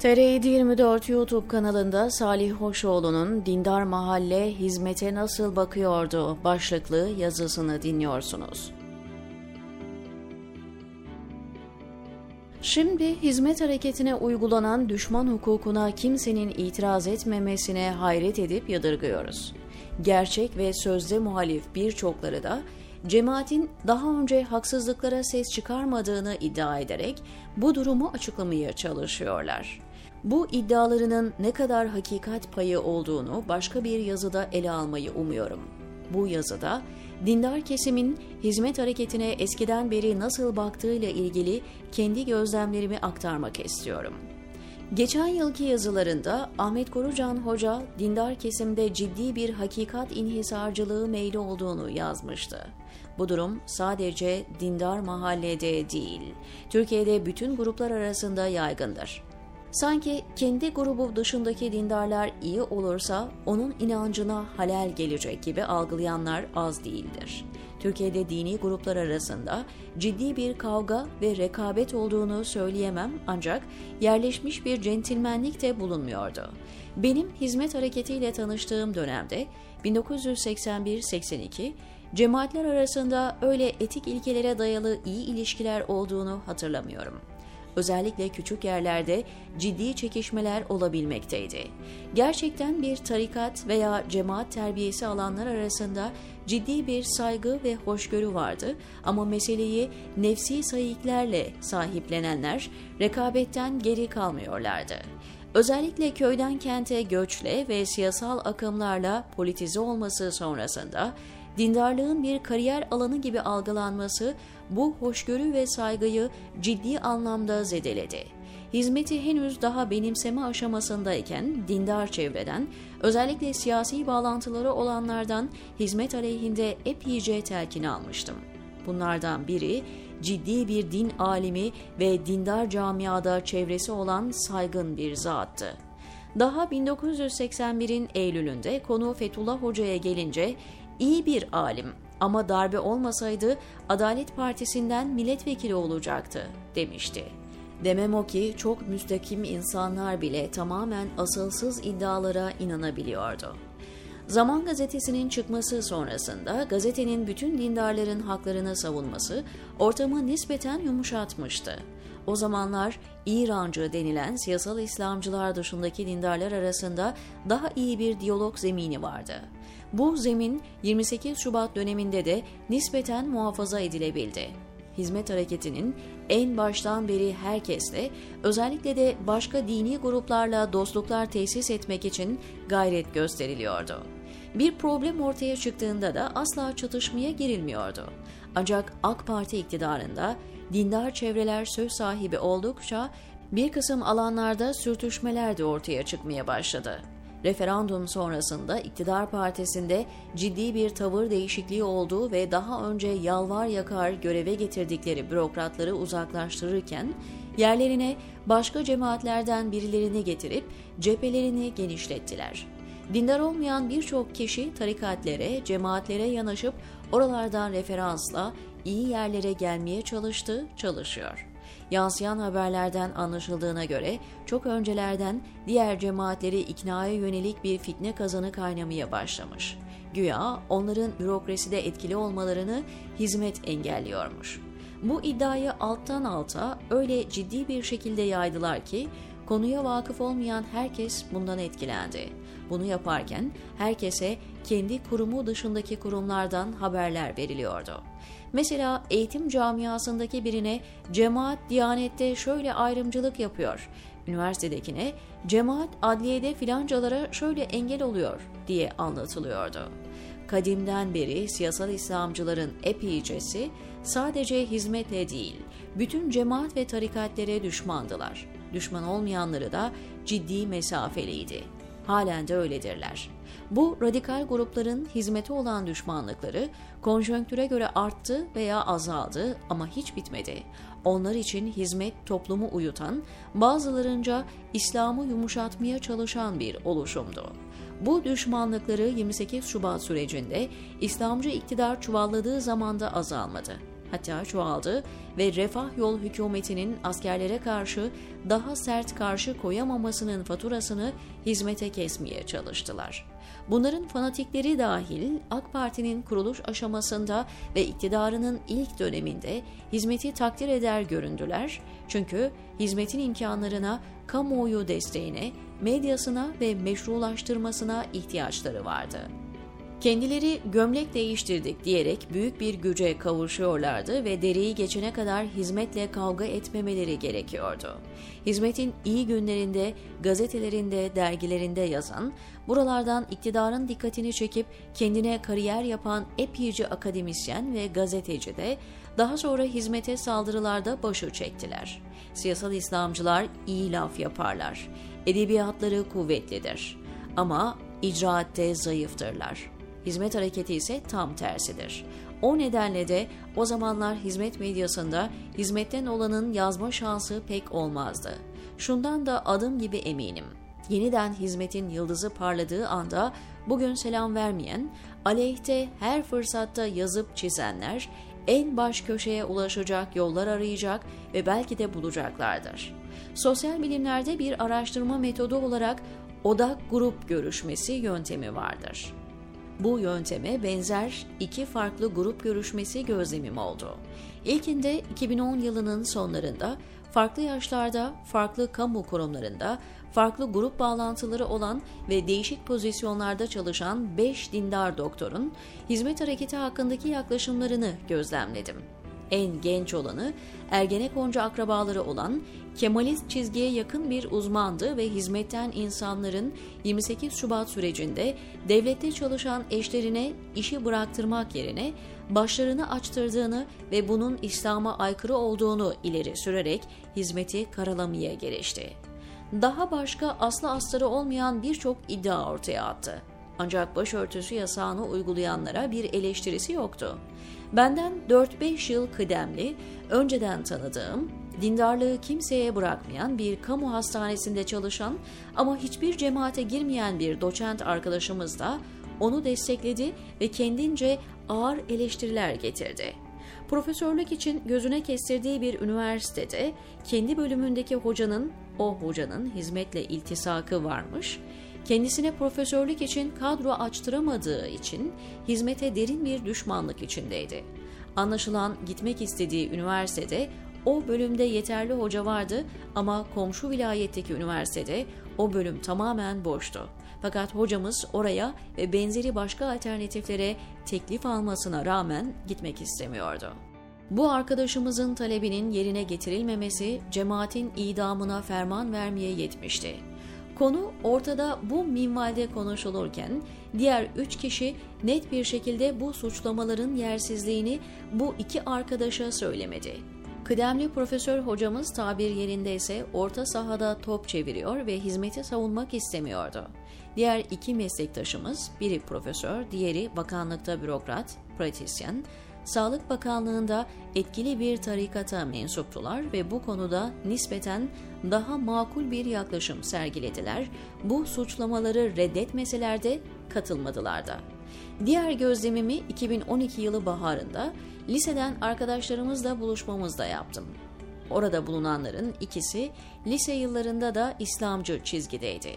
TR 24 YouTube kanalında Salih Hoşoğlu'nun Dindar Mahalle Hizmete Nasıl Bakıyordu başlıklı yazısını dinliyorsunuz. Şimdi hizmet hareketine uygulanan düşman hukukuna kimsenin itiraz etmemesine hayret edip yadırgıyoruz. Gerçek ve sözde muhalif birçokları da cemaatin daha önce haksızlıklara ses çıkarmadığını iddia ederek bu durumu açıklamaya çalışıyorlar. Bu iddialarının ne kadar hakikat payı olduğunu başka bir yazıda ele almayı umuyorum. Bu yazıda dindar kesimin hizmet hareketine eskiden beri nasıl baktığıyla ilgili kendi gözlemlerimi aktarmak istiyorum. Geçen yılki yazılarında Ahmet Korucan Hoca dindar kesimde ciddi bir hakikat inhisarcılığı meyli olduğunu yazmıştı. Bu durum sadece dindar mahallede değil, Türkiye'de bütün gruplar arasında yaygındır. Sanki kendi grubu dışındaki dindarlar iyi olursa onun inancına halel gelecek gibi algılayanlar az değildir. Türkiye'de dini gruplar arasında ciddi bir kavga ve rekabet olduğunu söyleyemem ancak yerleşmiş bir centilmenlik de bulunmuyordu. Benim hizmet hareketiyle tanıştığım dönemde 1981-82 cemaatler arasında öyle etik ilkelere dayalı iyi ilişkiler olduğunu hatırlamıyorum özellikle küçük yerlerde ciddi çekişmeler olabilmekteydi. Gerçekten bir tarikat veya cemaat terbiyesi alanlar arasında ciddi bir saygı ve hoşgörü vardı ama meseleyi nefsi sayıklerle sahiplenenler rekabetten geri kalmıyorlardı. Özellikle köyden kente göçle ve siyasal akımlarla politize olması sonrasında dindarlığın bir kariyer alanı gibi algılanması bu hoşgörü ve saygıyı ciddi anlamda zedeledi. Hizmeti henüz daha benimseme aşamasındayken dindar çevreden, özellikle siyasi bağlantıları olanlardan hizmet aleyhinde epeyce telkin almıştım. Bunlardan biri ciddi bir din alimi ve dindar camiada çevresi olan saygın bir zattı. Daha 1981'in Eylül'ünde konu Fethullah Hoca'ya gelince iyi bir alim ama darbe olmasaydı Adalet Partisi'nden milletvekili olacaktı demişti. Demem o ki çok müstakim insanlar bile tamamen asılsız iddialara inanabiliyordu. Zaman gazetesinin çıkması sonrasında gazetenin bütün dindarların haklarını savunması ortamı nispeten yumuşatmıştı. O zamanlar İrancı denilen siyasal İslamcılar dışındaki dindarlar arasında daha iyi bir diyalog zemini vardı. Bu zemin 28 Şubat döneminde de nispeten muhafaza edilebildi. Hizmet hareketinin en baştan beri herkesle, özellikle de başka dini gruplarla dostluklar tesis etmek için gayret gösteriliyordu. Bir problem ortaya çıktığında da asla çatışmaya girilmiyordu. Ancak AK Parti iktidarında dindar çevreler söz sahibi oldukça bir kısım alanlarda sürtüşmeler de ortaya çıkmaya başladı. Referandum sonrasında iktidar partisinde ciddi bir tavır değişikliği olduğu ve daha önce yalvar yakar göreve getirdikleri bürokratları uzaklaştırırken yerlerine başka cemaatlerden birilerini getirip cephelerini genişlettiler. Dindar olmayan birçok kişi tarikatlere, cemaatlere yanaşıp oralardan referansla iyi yerlere gelmeye çalıştı, çalışıyor. Yansıyan haberlerden anlaşıldığına göre çok öncelerden diğer cemaatleri iknaya yönelik bir fitne kazanı kaynamaya başlamış. Güya onların bürokraside etkili olmalarını hizmet engelliyormuş. Bu iddiayı alttan alta öyle ciddi bir şekilde yaydılar ki konuya vakıf olmayan herkes bundan etkilendi. Bunu yaparken herkese kendi kurumu dışındaki kurumlardan haberler veriliyordu. Mesela eğitim camiasındaki birine cemaat diyanette şöyle ayrımcılık yapıyor. Üniversitedekine cemaat adliyede filancalara şöyle engel oluyor diye anlatılıyordu. Kadimden beri siyasal İslamcıların epeycesi sadece hizmetle değil, bütün cemaat ve tarikatlere düşmandılar. Düşman olmayanları da ciddi mesafeliydi. Halen de öyledirler. Bu radikal grupların hizmete olan düşmanlıkları konjonktüre göre arttı veya azaldı ama hiç bitmedi. Onlar için hizmet toplumu uyutan, bazılarınca İslam'ı yumuşatmaya çalışan bir oluşumdu. Bu düşmanlıkları 28 Şubat sürecinde İslamcı iktidar çuvalladığı zamanda azalmadı. Hatta çoğaldı ve Refah Yol hükümetinin askerlere karşı daha sert karşı koyamamasının faturasını hizmete kesmeye çalıştılar. Bunların fanatikleri dahil AK Parti'nin kuruluş aşamasında ve iktidarının ilk döneminde hizmeti takdir eder göründüler. Çünkü hizmetin imkanlarına, kamuoyu desteğine, medyasına ve meşrulaştırmasına ihtiyaçları vardı. Kendileri gömlek değiştirdik diyerek büyük bir güce kavuşuyorlardı ve dereyi geçene kadar hizmetle kavga etmemeleri gerekiyordu. Hizmetin iyi günlerinde, gazetelerinde, dergilerinde yazan, buralardan iktidarın dikkatini çekip kendine kariyer yapan epeyce akademisyen ve gazeteci de daha sonra hizmete saldırılarda başı çektiler. Siyasal İslamcılar iyi laf yaparlar. Edebiyatları kuvvetlidir. Ama icraatte zayıftırlar. Hizmet hareketi ise tam tersidir. O nedenle de o zamanlar hizmet medyasında hizmetten olanın yazma şansı pek olmazdı. Şundan da adım gibi eminim. Yeniden hizmetin yıldızı parladığı anda bugün selam vermeyen, aleyhte her fırsatta yazıp çizenler en baş köşeye ulaşacak yollar arayacak ve belki de bulacaklardır. Sosyal bilimlerde bir araştırma metodu olarak odak grup görüşmesi yöntemi vardır. Bu yönteme benzer iki farklı grup görüşmesi gözlemim oldu. İlkinde 2010 yılının sonlarında farklı yaşlarda, farklı kamu kurumlarında, farklı grup bağlantıları olan ve değişik pozisyonlarda çalışan 5 dindar doktorun hizmet hareketi hakkındaki yaklaşımlarını gözlemledim en genç olanı, Ergenekoncu akrabaları olan Kemalist çizgiye yakın bir uzmandı ve hizmetten insanların 28 Şubat sürecinde devlette çalışan eşlerine işi bıraktırmak yerine başlarını açtırdığını ve bunun İslam'a aykırı olduğunu ileri sürerek hizmeti karalamaya girişti. Daha başka aslı astarı olmayan birçok iddia ortaya attı. Ancak başörtüsü yasağını uygulayanlara bir eleştirisi yoktu. Benden 4-5 yıl kıdemli, önceden tanıdığım, dindarlığı kimseye bırakmayan bir kamu hastanesinde çalışan ama hiçbir cemaate girmeyen bir doçent arkadaşımız da onu destekledi ve kendince ağır eleştiriler getirdi. Profesörlük için gözüne kestirdiği bir üniversitede kendi bölümündeki hocanın, o hocanın hizmetle iltisakı varmış kendisine profesörlük için kadro açtıramadığı için hizmete derin bir düşmanlık içindeydi. Anlaşılan gitmek istediği üniversitede o bölümde yeterli hoca vardı ama komşu vilayetteki üniversitede o bölüm tamamen boştu. Fakat hocamız oraya ve benzeri başka alternatiflere teklif almasına rağmen gitmek istemiyordu. Bu arkadaşımızın talebinin yerine getirilmemesi cemaatin idamına ferman vermeye yetmişti. Konu ortada bu minvalde konuşulurken diğer üç kişi net bir şekilde bu suçlamaların yersizliğini bu iki arkadaşa söylemedi. Kıdemli profesör hocamız tabir yerinde ise orta sahada top çeviriyor ve hizmeti savunmak istemiyordu. Diğer iki meslektaşımız, biri profesör, diğeri bakanlıkta bürokrat, pratisyen, Sağlık Bakanlığı'nda etkili bir tarikata mensuptular ve bu konuda nispeten daha makul bir yaklaşım sergilediler. Bu suçlamaları reddetmeseler de katılmadılar da. Diğer gözlemimi 2012 yılı baharında liseden arkadaşlarımızla buluşmamızda yaptım. Orada bulunanların ikisi lise yıllarında da İslamcı çizgideydi.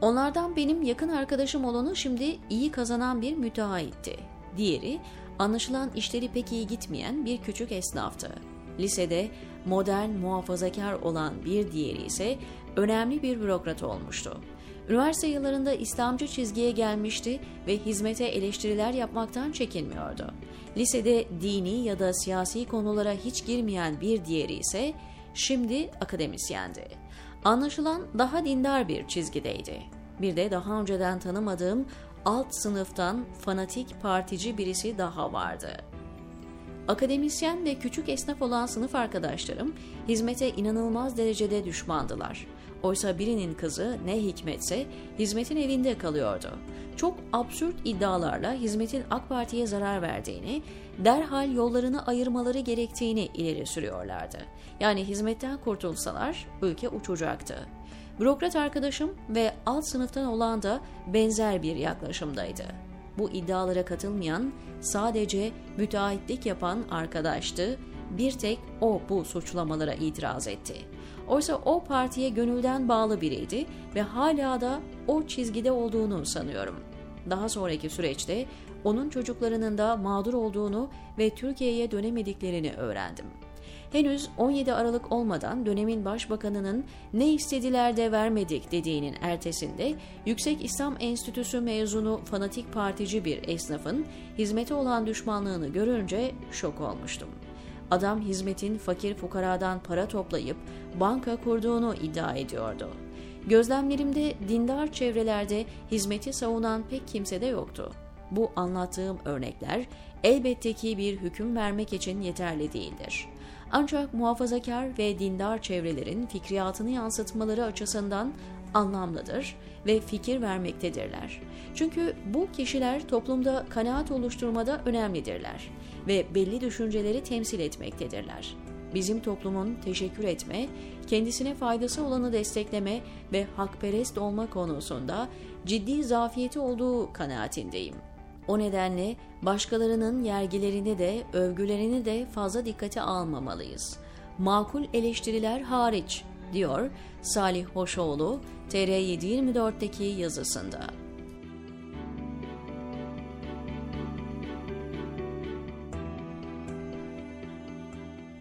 Onlardan benim yakın arkadaşım olanı şimdi iyi kazanan bir müteahhitti. Diğeri anlaşılan işleri pek iyi gitmeyen bir küçük esnaftı. Lisede modern, muhafazakar olan bir diğeri ise önemli bir bürokrat olmuştu. Üniversite yıllarında İslamcı çizgiye gelmişti ve hizmete eleştiriler yapmaktan çekinmiyordu. Lisede dini ya da siyasi konulara hiç girmeyen bir diğeri ise şimdi akademisyendi. Anlaşılan daha dindar bir çizgideydi. Bir de daha önceden tanımadığım alt sınıftan fanatik partici birisi daha vardı. Akademisyen ve küçük esnaf olan sınıf arkadaşlarım hizmete inanılmaz derecede düşmandılar. Oysa birinin kızı ne hikmetse hizmetin evinde kalıyordu. Çok absürt iddialarla hizmetin AK Parti'ye zarar verdiğini, derhal yollarını ayırmaları gerektiğini ileri sürüyorlardı. Yani hizmetten kurtulsalar ülke uçacaktı. Bürokrat arkadaşım ve alt sınıftan olan da benzer bir yaklaşımdaydı. bu iddialara katılmayan sadece müteahhitlik yapan arkadaştı. Bir tek o bu suçlamalara itiraz etti. Oysa o partiye gönülden bağlı biriydi ve hala da o çizgide olduğunu sanıyorum. Daha sonraki süreçte onun çocuklarının da mağdur olduğunu ve Türkiye'ye dönemediklerini öğrendim. Henüz 17 Aralık olmadan dönemin başbakanının ne istediler de vermedik dediğinin ertesinde Yüksek İslam Enstitüsü mezunu fanatik partici bir esnafın hizmete olan düşmanlığını görünce şok olmuştum. Adam hizmetin fakir fukaradan para toplayıp banka kurduğunu iddia ediyordu. Gözlemlerimde dindar çevrelerde hizmeti savunan pek kimse de yoktu. Bu anlattığım örnekler elbette ki bir hüküm vermek için yeterli değildir. Ancak muhafazakar ve dindar çevrelerin fikriyatını yansıtmaları açısından anlamlıdır ve fikir vermektedirler. Çünkü bu kişiler toplumda kanaat oluşturmada önemlidirler ve belli düşünceleri temsil etmektedirler. Bizim toplumun teşekkür etme, kendisine faydası olanı destekleme ve hakperest olma konusunda ciddi zafiyeti olduğu kanaatindeyim. O nedenle başkalarının yergilerini de övgülerini de fazla dikkate almamalıyız. Makul eleştiriler hariç diyor Salih Hoşoğlu TR724'deki yazısında.